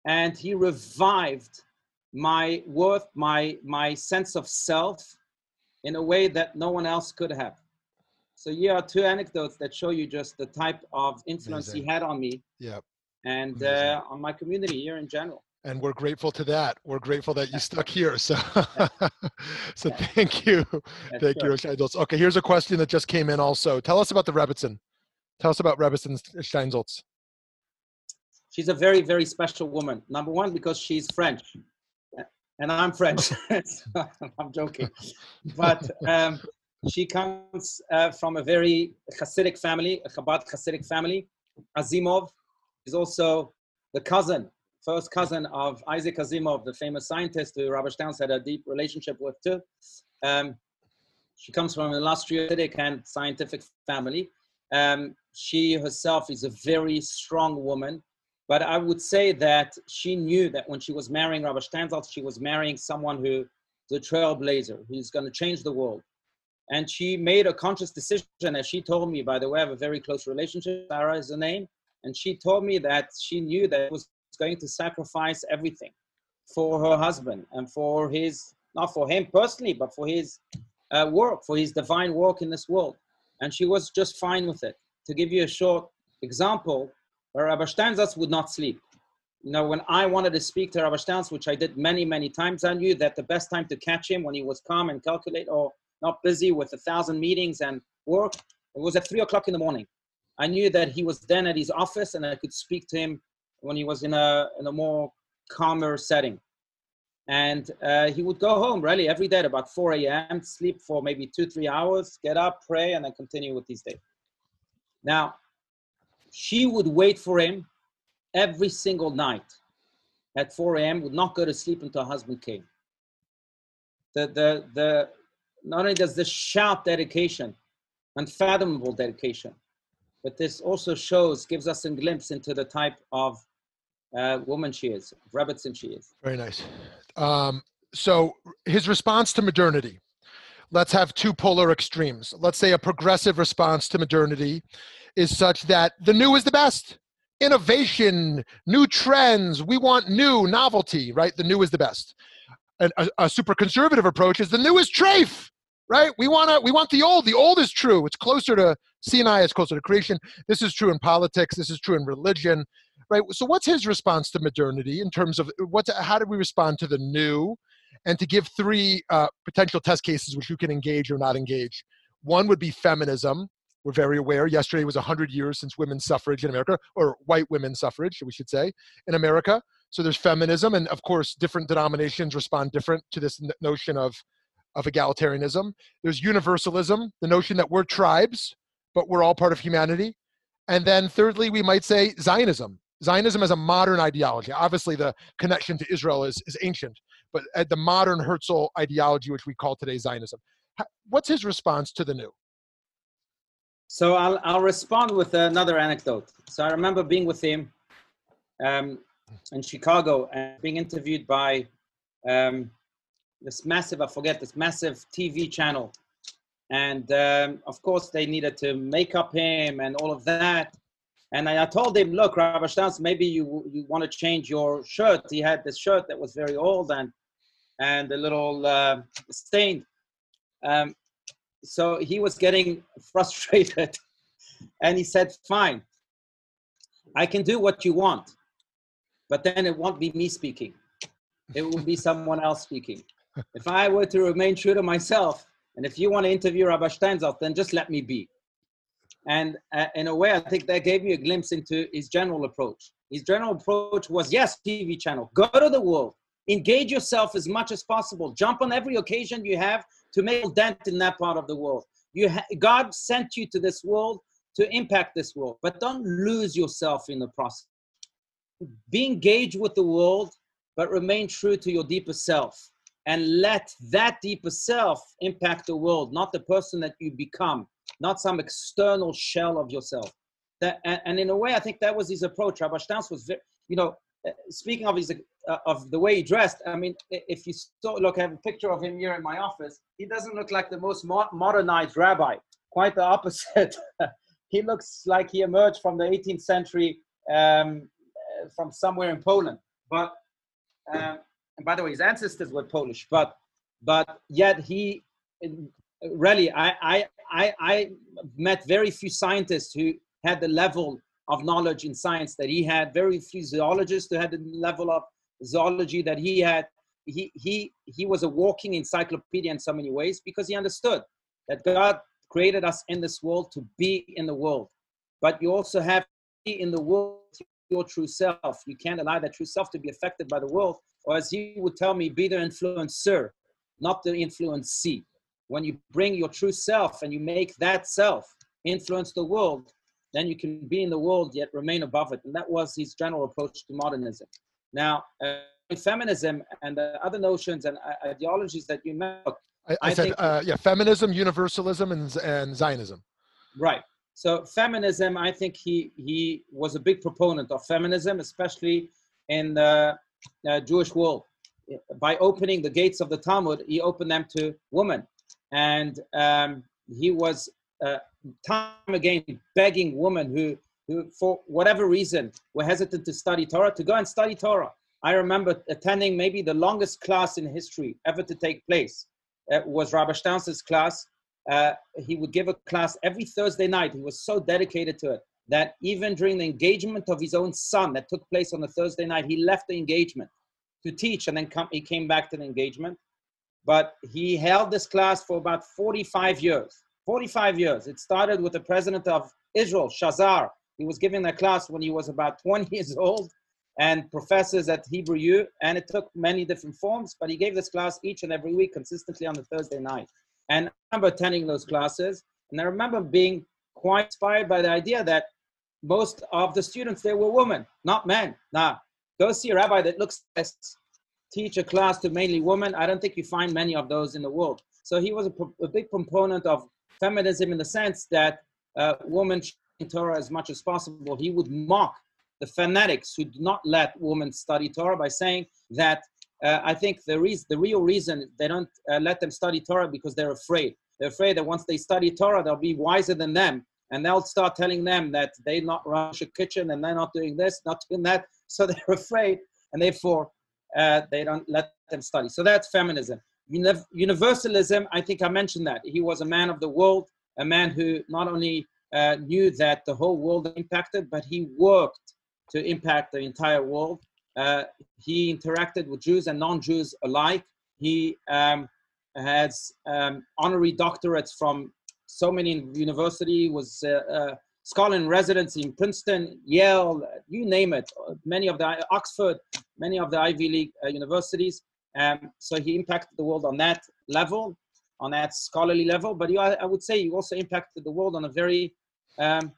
And he revived my worth, my, my sense of self in a way that no one else could have. So here are two anecdotes that show you just the type of influence Amazing. he had on me. Yep. And uh, on my community here in general. And we're grateful to that. We're grateful that you (laughs) stuck here. So, (laughs) so thank you, thank you, Okay, here's a question that just came in. Also, tell us about the Rebbetzin. Tell us about Rebbetzin Steinsaltz. She's a very, very special woman. Number one, because she's French, and I'm French. (laughs) I'm joking, but um, she comes uh, from a very Hasidic family, a Chabad Hasidic family. Asimov is also the cousin, first cousin of Isaac Asimov, the famous scientist who Robert Stans had a deep relationship with too. Um, she comes from an illustrious and scientific family. Um, she herself is a very strong woman. But I would say that she knew that when she was marrying Rabbi Steinsaltz, she was marrying someone who is a trailblazer, who's going to change the world. And she made a conscious decision, as she told me, by the way, I have a very close relationship. Sarah is the name. And she told me that she knew that it was going to sacrifice everything for her husband and for his, not for him personally, but for his uh, work, for his divine work in this world. And she was just fine with it. To give you a short example, where Rabbi Steinsaltz would not sleep. You know, when I wanted to speak to Rabbi Steinsaltz, which I did many, many times, I knew that the best time to catch him when he was calm and calculate or not busy with a thousand meetings and work, it was at three o'clock in the morning. I knew that he was then at his office and I could speak to him when he was in a, in a more calmer setting. And uh, he would go home really every day at about 4 a.m., sleep for maybe two, three hours, get up, pray, and then continue with his day. Now, she would wait for him every single night at 4 a.m., would not go to sleep until her husband came. The, the, the, not only does this shout dedication, unfathomable dedication, but this also shows, gives us a glimpse into the type of uh, woman she is, Rebbetzin she is. Very nice. Um, so his response to modernity. Let's have two polar extremes. Let's say a progressive response to modernity is such that the new is the best. Innovation, new trends. We want new novelty, right? The new is the best. And a, a super conservative approach is the new is trafe, right? We want to we want the old. The old is true. It's closer to Sinai. It's closer to creation. This is true in politics. This is true in religion right? So what's his response to modernity in terms of what? How do we respond to the new? And to give three uh, potential test cases which you can engage or not engage. One would be feminism. We're very aware. Yesterday was 100 years since women's suffrage in America, or white women's suffrage, we should say, in America. So there's feminism, and of course, different denominations respond different to this notion of of egalitarianism. There's universalism, the notion that we're tribes, but we're all part of humanity. And then thirdly, we might say Zionism, Zionism as a modern ideology. Obviously, the connection to Israel is, is ancient, but at the modern Herzl ideology, which we call today Zionism. What's his response to the new? So I'll, I'll respond with another anecdote. So I remember being with him um, in Chicago and being interviewed by um, this massive, I forget, this massive TV channel. And um, of course, they needed to make up him and all of that. And I, told him, look, Rabbi Stans, maybe you, you want to change your shirt. He had this shirt that was very old and, and a little uh, stained. Um, so he was getting (laughs) frustrated. and he said, fine, I can do what you want, but then it won't be me speaking. It will be someone else speaking. If I were to remain true to myself, and if you want to interview Rabbi Steinsaltz, then just let me be. And uh, in a way, I think that gave me a glimpse into his general approach. His general approach was yes, TV channel, go to the world, engage yourself as much as possible, jump on every occasion you have to make a dent in that part of the world. You ha- God sent you to this world to impact this world, but don't lose yourself in the process. Be engaged with the world, but remain true to your deeper self and let that deeper self impact the world, not the person that you become not some external shell of yourself. That, and, and in a way, I think that was his approach. Rabbi Stans was, very, you know, speaking of his uh, of the way he dressed. I mean, if you saw, look, I have a picture of him here in my office. He doesn't look like the most mo- modernized rabbi. Quite the opposite. (laughs) he looks like he emerged from the 18th century, um, uh, from somewhere in Poland. But um, and by the way, his ancestors were Polish. But but yet he really, I, I, I, I met very few scientists who had the level of knowledge in science that he had, very few zoologists who had the level of zoology that he had. He, he, he was a walking encyclopedia in so many ways because he understood that God created us in this world to be in the world. But you also have to be in the world your true self. You can't allow that true self to be affected by the world. Or as he would tell me, be the influencer, not the influencee when you bring your true self and you make that self influence the world, then you can be in the world yet remain above it. And that was his general approach to modernism. Now, uh, feminism and the other notions and uh, ideologies that you met. I, I, I said, think, uh, yeah, feminism, universalism, and, and Zionism. Right. So feminism, I think he he was a big proponent of feminism, especially in the uh, Jewish world. By opening the gates of the Talmud, he opened them to women, and um, he was uh, time again begging women who who for whatever reason were hesitant to study Torah to go and study Torah. I remember attending maybe the longest class in history ever to take place. It was Rabbi Sternz's class. Uh, he would give a class every Thursday night. He was so dedicated to it that even during the engagement of his own son that took place on a Thursday night, he left the engagement to teach and then come, he came back to the engagement. But he held this class for about 45 years. 45 years. It started with the president of Israel, Shazar. He was giving a class when he was about (laughs) 20 years old and professors at Hebrew U, and it took many different forms, but he gave this class each and every week consistently on the Thursday night. And I remember attending those classes, and I remember being quite inspired by the idea that most of the students there were women, not men. Now, go see a rabbi that looks as teach a class to mainly women. I don't think you find many of those in the world. So he was a, a big proponent of feminism in the sense that uh, women Torah as much as possible. He would mock the fanatics who do not let women study Torah by saying that uh, I think the, reason, the real reason they don't uh, let them study Torah because they're afraid. They're afraid that once they study Torah, they'll be wiser than them. And they'll start telling them that they not rush a kitchen and they're not doing this, not doing that. So (laughs) they're afraid, and therefore uh, they don't let them study. So that's feminism. Universalism, I think I mentioned that. He was a man of the world, a man who not only uh, knew that the whole world impacted, but he worked to impact the entire world. Uh, he interacted with Jews and non-Jews alike. He um, has um, honorary doctorates from so many universities, was a, uh, uh, scholar in residency in Princeton, Yale, you name it, many of the, Oxford, many of the Ivy League uh, universities. Um, so he impacted the world on that level, on that scholarly level. But I would say he also impacted the world on a very um,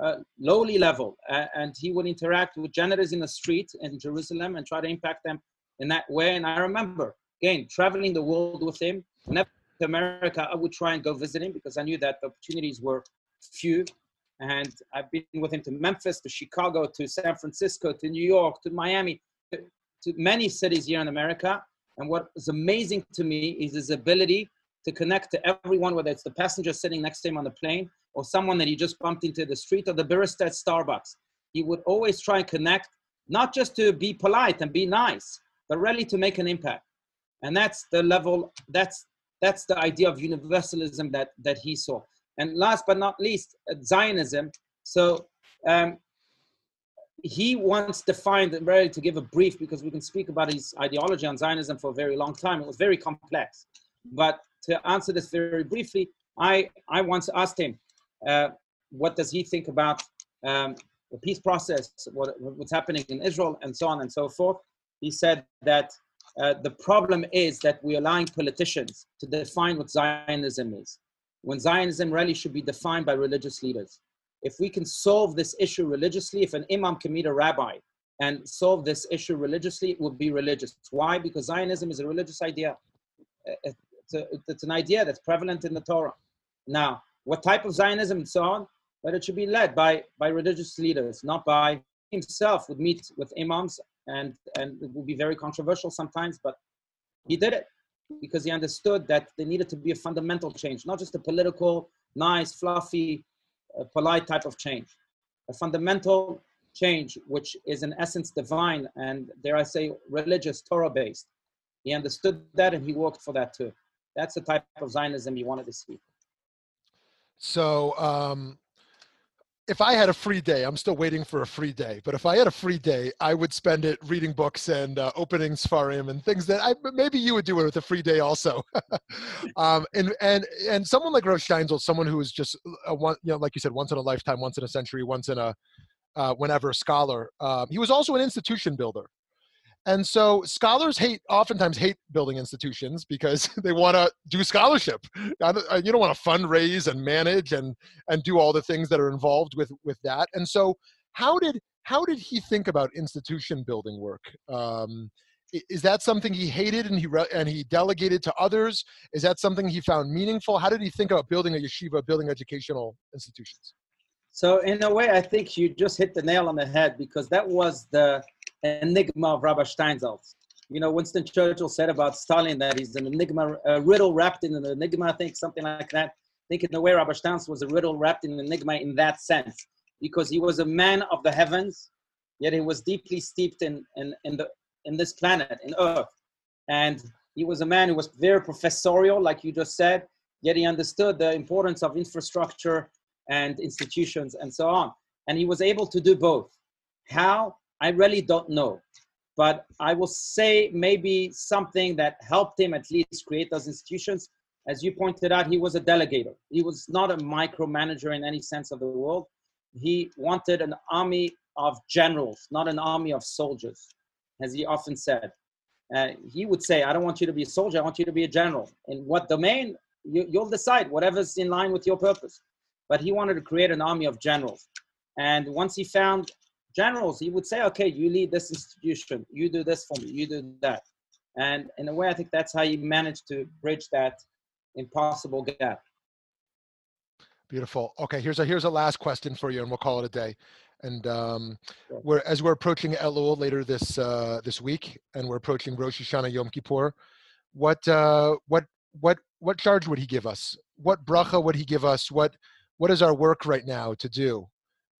uh, lowly level, uh, and he would interact with janitors in the street in Jerusalem and try to impact them in that way. And I remember again traveling the world with him. Whenever to America, I would try and go visit him because I knew that the opportunities were few. And I've been with him to Memphis, to Chicago, to San Francisco, to New York, to Miami, to many cities here in America. And what is amazing to me is his ability to connect to everyone, whether it's the passenger sitting next to him on the plane or someone that he just bumped into the street or the barista at Starbucks. He would always try and connect, not just to be polite and be nice, but really to make an impact. And that's the level, that's that's the idea of universalism that that he saw. And last but not least, uh, Zionism. So um, he once defined, and ready to give a brief because we can speak about his ideology on Zionism for a very long time. It was very complex. But to answer this very briefly, I, I once asked him, uh, what does he think about um, the peace process, what, what's happening in Israel, and so on and so forth. He said that uh, the problem is that we're allowing politicians to define what Zionism is, when Zionism really should be defined by religious leaders. If we can solve this issue religiously, if an imam can meet a rabbi and solve this issue religiously, it would be religious. Why? Because Zionism is a religious idea. Uh, it's, a, it's an idea that's prevalent in the Torah. Now, what type of Zionism and so on, but it should be led by, by religious leaders, not by himself would meet with imams and, and it would be very controversial sometimes, but he did it because he understood that there needed to be a fundamental change, not just a political, nice, fluffy, uh, polite type of change. A fundamental change, which is in essence divine and, dare I say, religious, Torah based. He understood that and he worked for that too. That's the type of Zionism he wanted to see. So um, if I had a free day, I'm still waiting for a free day, but if I had a free day, I would spend it reading books and uh, opening Sfarim and things that I, maybe you would do it with a free day also. (laughs) um, and, and, and someone like Rav Steinsaltz, someone who is just a one, you know, like you said, once in a lifetime, once in a century, once in a, uh, whenever a scholar, um, he was also an institution builder. And so scholars hate, oftentimes hate building institutions because (laughs) they want to do scholarship. You don't want to fundraise and manage and and do all the things that are involved with with that. And so, how did how did he think about institution building work? Um, is that something he hated and he and he delegated to others? Is that something he found meaningful? How did he think about building a yeshiva, building educational institutions? So in a way, I think you just hit the nail on the head because that was the enigma of Rabbi Steinsaltz. You know, Winston Churchill said about Stalin that he's an enigma, a riddle wrapped in an enigma. I think something like that. I think in a way, Rabbi Steinsaltz was a riddle wrapped in an enigma in that sense because he was a man of the heavens, yet he was deeply steeped in in, in the in this planet, in Earth, and he was a man who was very professorial, like you just said. Yet he understood the importance of infrastructure and institutions and so on. And he was able to do both. How? I really don't know. But I will say maybe something that helped him at least create those institutions. As you pointed out, he was a delegator. He was not a micromanager in any sense of the word. He wanted an army of generals, not an army of soldiers, as he often said. Uh, he would say, I don't want you to be a soldier, I want you to be a general. In what domain? You, you'll decide, whatever's in line with your purpose but he wanted to create an army of generals. And once he found generals, he would say, okay, you lead this institution, you do this for me, you do that. And in a way, I think that's how he managed to bridge that impossible gap. Beautiful. Okay, here's a here's a last question for you, and we'll call it a day. And um, sure. we're as we're approaching Elul later this uh, this week, and we're approaching Rosh Hashanah Yom Kippur. What uh, what what what charge would he give us? What bracha would he give us? What what is our work right now to do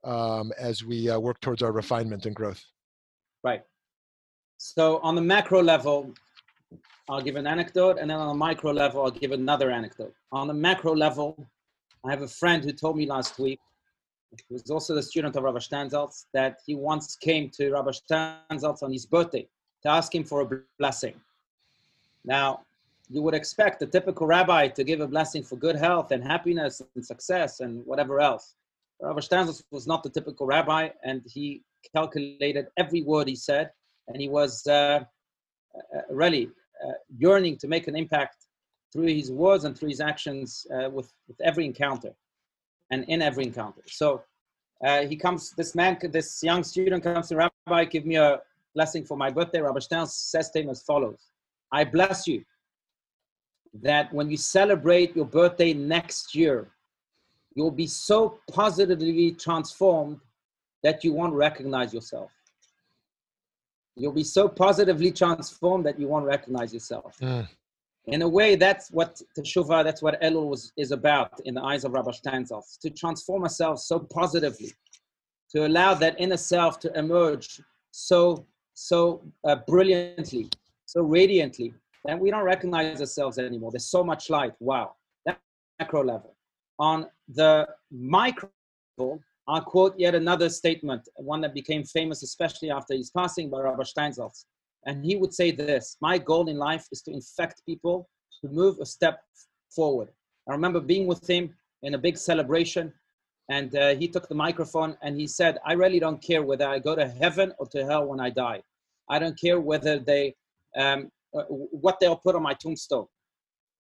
um, as we uh, work towards our refinement and growth? Right. So on the macro level, I'll give an anecdote, and then on the micro level, I'll give another anecdote. On the macro level, I have a friend who told me last week, who was also the student of Rabbi Steinsaltz, that he once came to Rabbi Steinsaltz on his birthday to ask him for a blessing. Now, you would expect a typical rabbi to give a blessing for good health and happiness and success and whatever else. Rabbi Steinsaltz was not the typical rabbi, and he calculated every word he said, and he was uh, uh, really uh, yearning to make an impact through his words and through his actions uh, with, with every encounter and in every encounter. So uh, he comes, this man, this young student comes to Rabbi, give me a blessing for my birthday. Rabbi Steinsaltz says to him as follows I bless you that when you celebrate your birthday next year, you'll be so positively transformed that you won't recognize yourself. You'll be so positively transformed that you won't recognize yourself. Mm. In a way, that's what Teshuvah, that's what Elul was, is about in the eyes of Rabbi Steinsaltz, to transform ourselves so positively, to allow that inner self to emerge so, so uh, brilliantly, so radiantly, and we don't recognize ourselves anymore. There's so much light. Wow. That macro level. On the micro level, I'll quote yet another statement, one that became famous, especially after his passing by Rabbi Steinsaltz. And he would say this My goal in life is to infect people to move a step forward. I remember being with him in a big celebration, and uh, he took the microphone and he said, I really don't care whether I go to heaven or to hell when I die. I don't care whether they um, uh, what they'll put on my tombstone.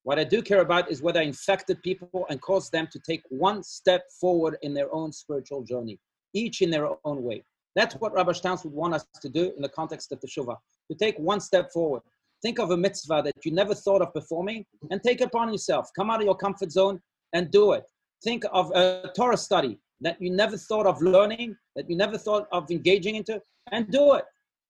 What I do care about is whether I infected people and caused them to take one step forward in their own spiritual journey, each in their own way. That's what Rabbi Stans would want us to do in the context of Teshuvah, to take one step forward. Think of a mitzvah that you never thought of performing and take upon yourself. Come out of your comfort zone and do it. Think of a Torah study that you never thought of learning, that you never thought of engaging into, and do it.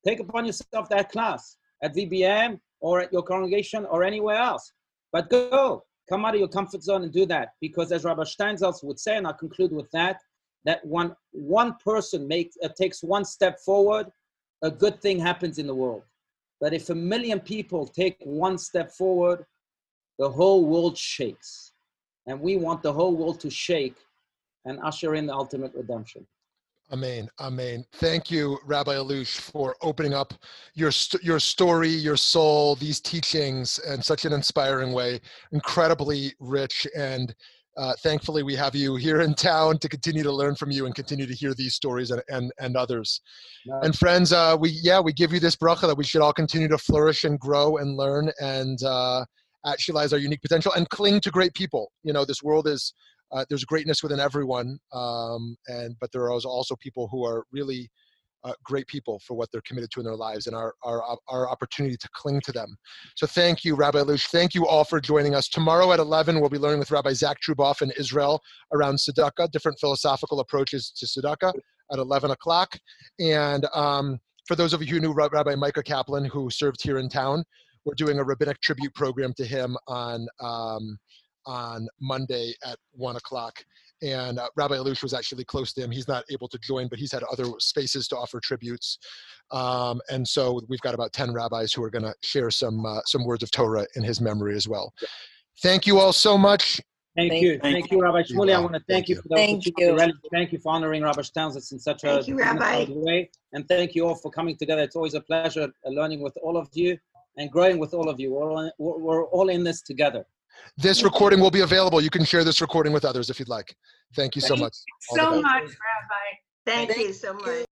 Take upon yourself that class at VBM or at your congregation or anywhere else. But go, come out of your comfort zone and do that. Because as Rabbi Steinsaltz would say, and I'll conclude with that, that when one person makes, uh, takes one step forward, a good thing happens in the world. But if a million people take one step forward, the whole world shakes. And we want the whole world to shake and usher in the ultimate redemption. Amen. Amen. Thank you, Rabbi Allouche, for opening up your your story, your soul, these teachings in such an inspiring way. Incredibly rich, and uh, thankfully we have you here in town to continue to learn from you and continue to hear these stories and and, and others. And friends, uh, we yeah we give you this bracha that we should all continue to flourish and grow and learn and uh, actualize our unique potential and cling to great people. You know, this world is uh, there's greatness within everyone, um, and but there are also people who are really uh, great people for what they're committed to in their lives and our, our, our opportunity to cling to them. So thank you, Rabbi Allouche. Thank you all for joining us. Tomorrow at 11, we'll be learning with Rabbi Zach Truboff in Israel around tzedakah, different philosophical approaches to tzedakah at 11 o'clock. And um, for those of you who knew Rabbi Micah Kaplan, who served here in town, we're doing a rabbinic tribute program to him on um, on Monday at one o'clock and uh, Rabbi Allouche was actually close to him. He's not able to join, but he's had other spaces to offer tributes. Um, and so we've got about 10 rabbis who are going to share some, uh, some words of Torah in his memory as well. Thank you all so much. Thank, Thank you. you. Thank you, Rabbi Shmuly. I want to thank Thank you you. for the Thank opportunity. you. Thank you for honoring Rabbi Steinsaltz in such a Thank you, Rabbi. way. And thank you all for coming together. It's always a pleasure learning with all of you and growing with all of you. We're all, we're we're all in this together. This recording will be available. You can share this recording with others if you'd like. Thank you so Thank much. All the so much, Rabbi. Thank Thank you so much.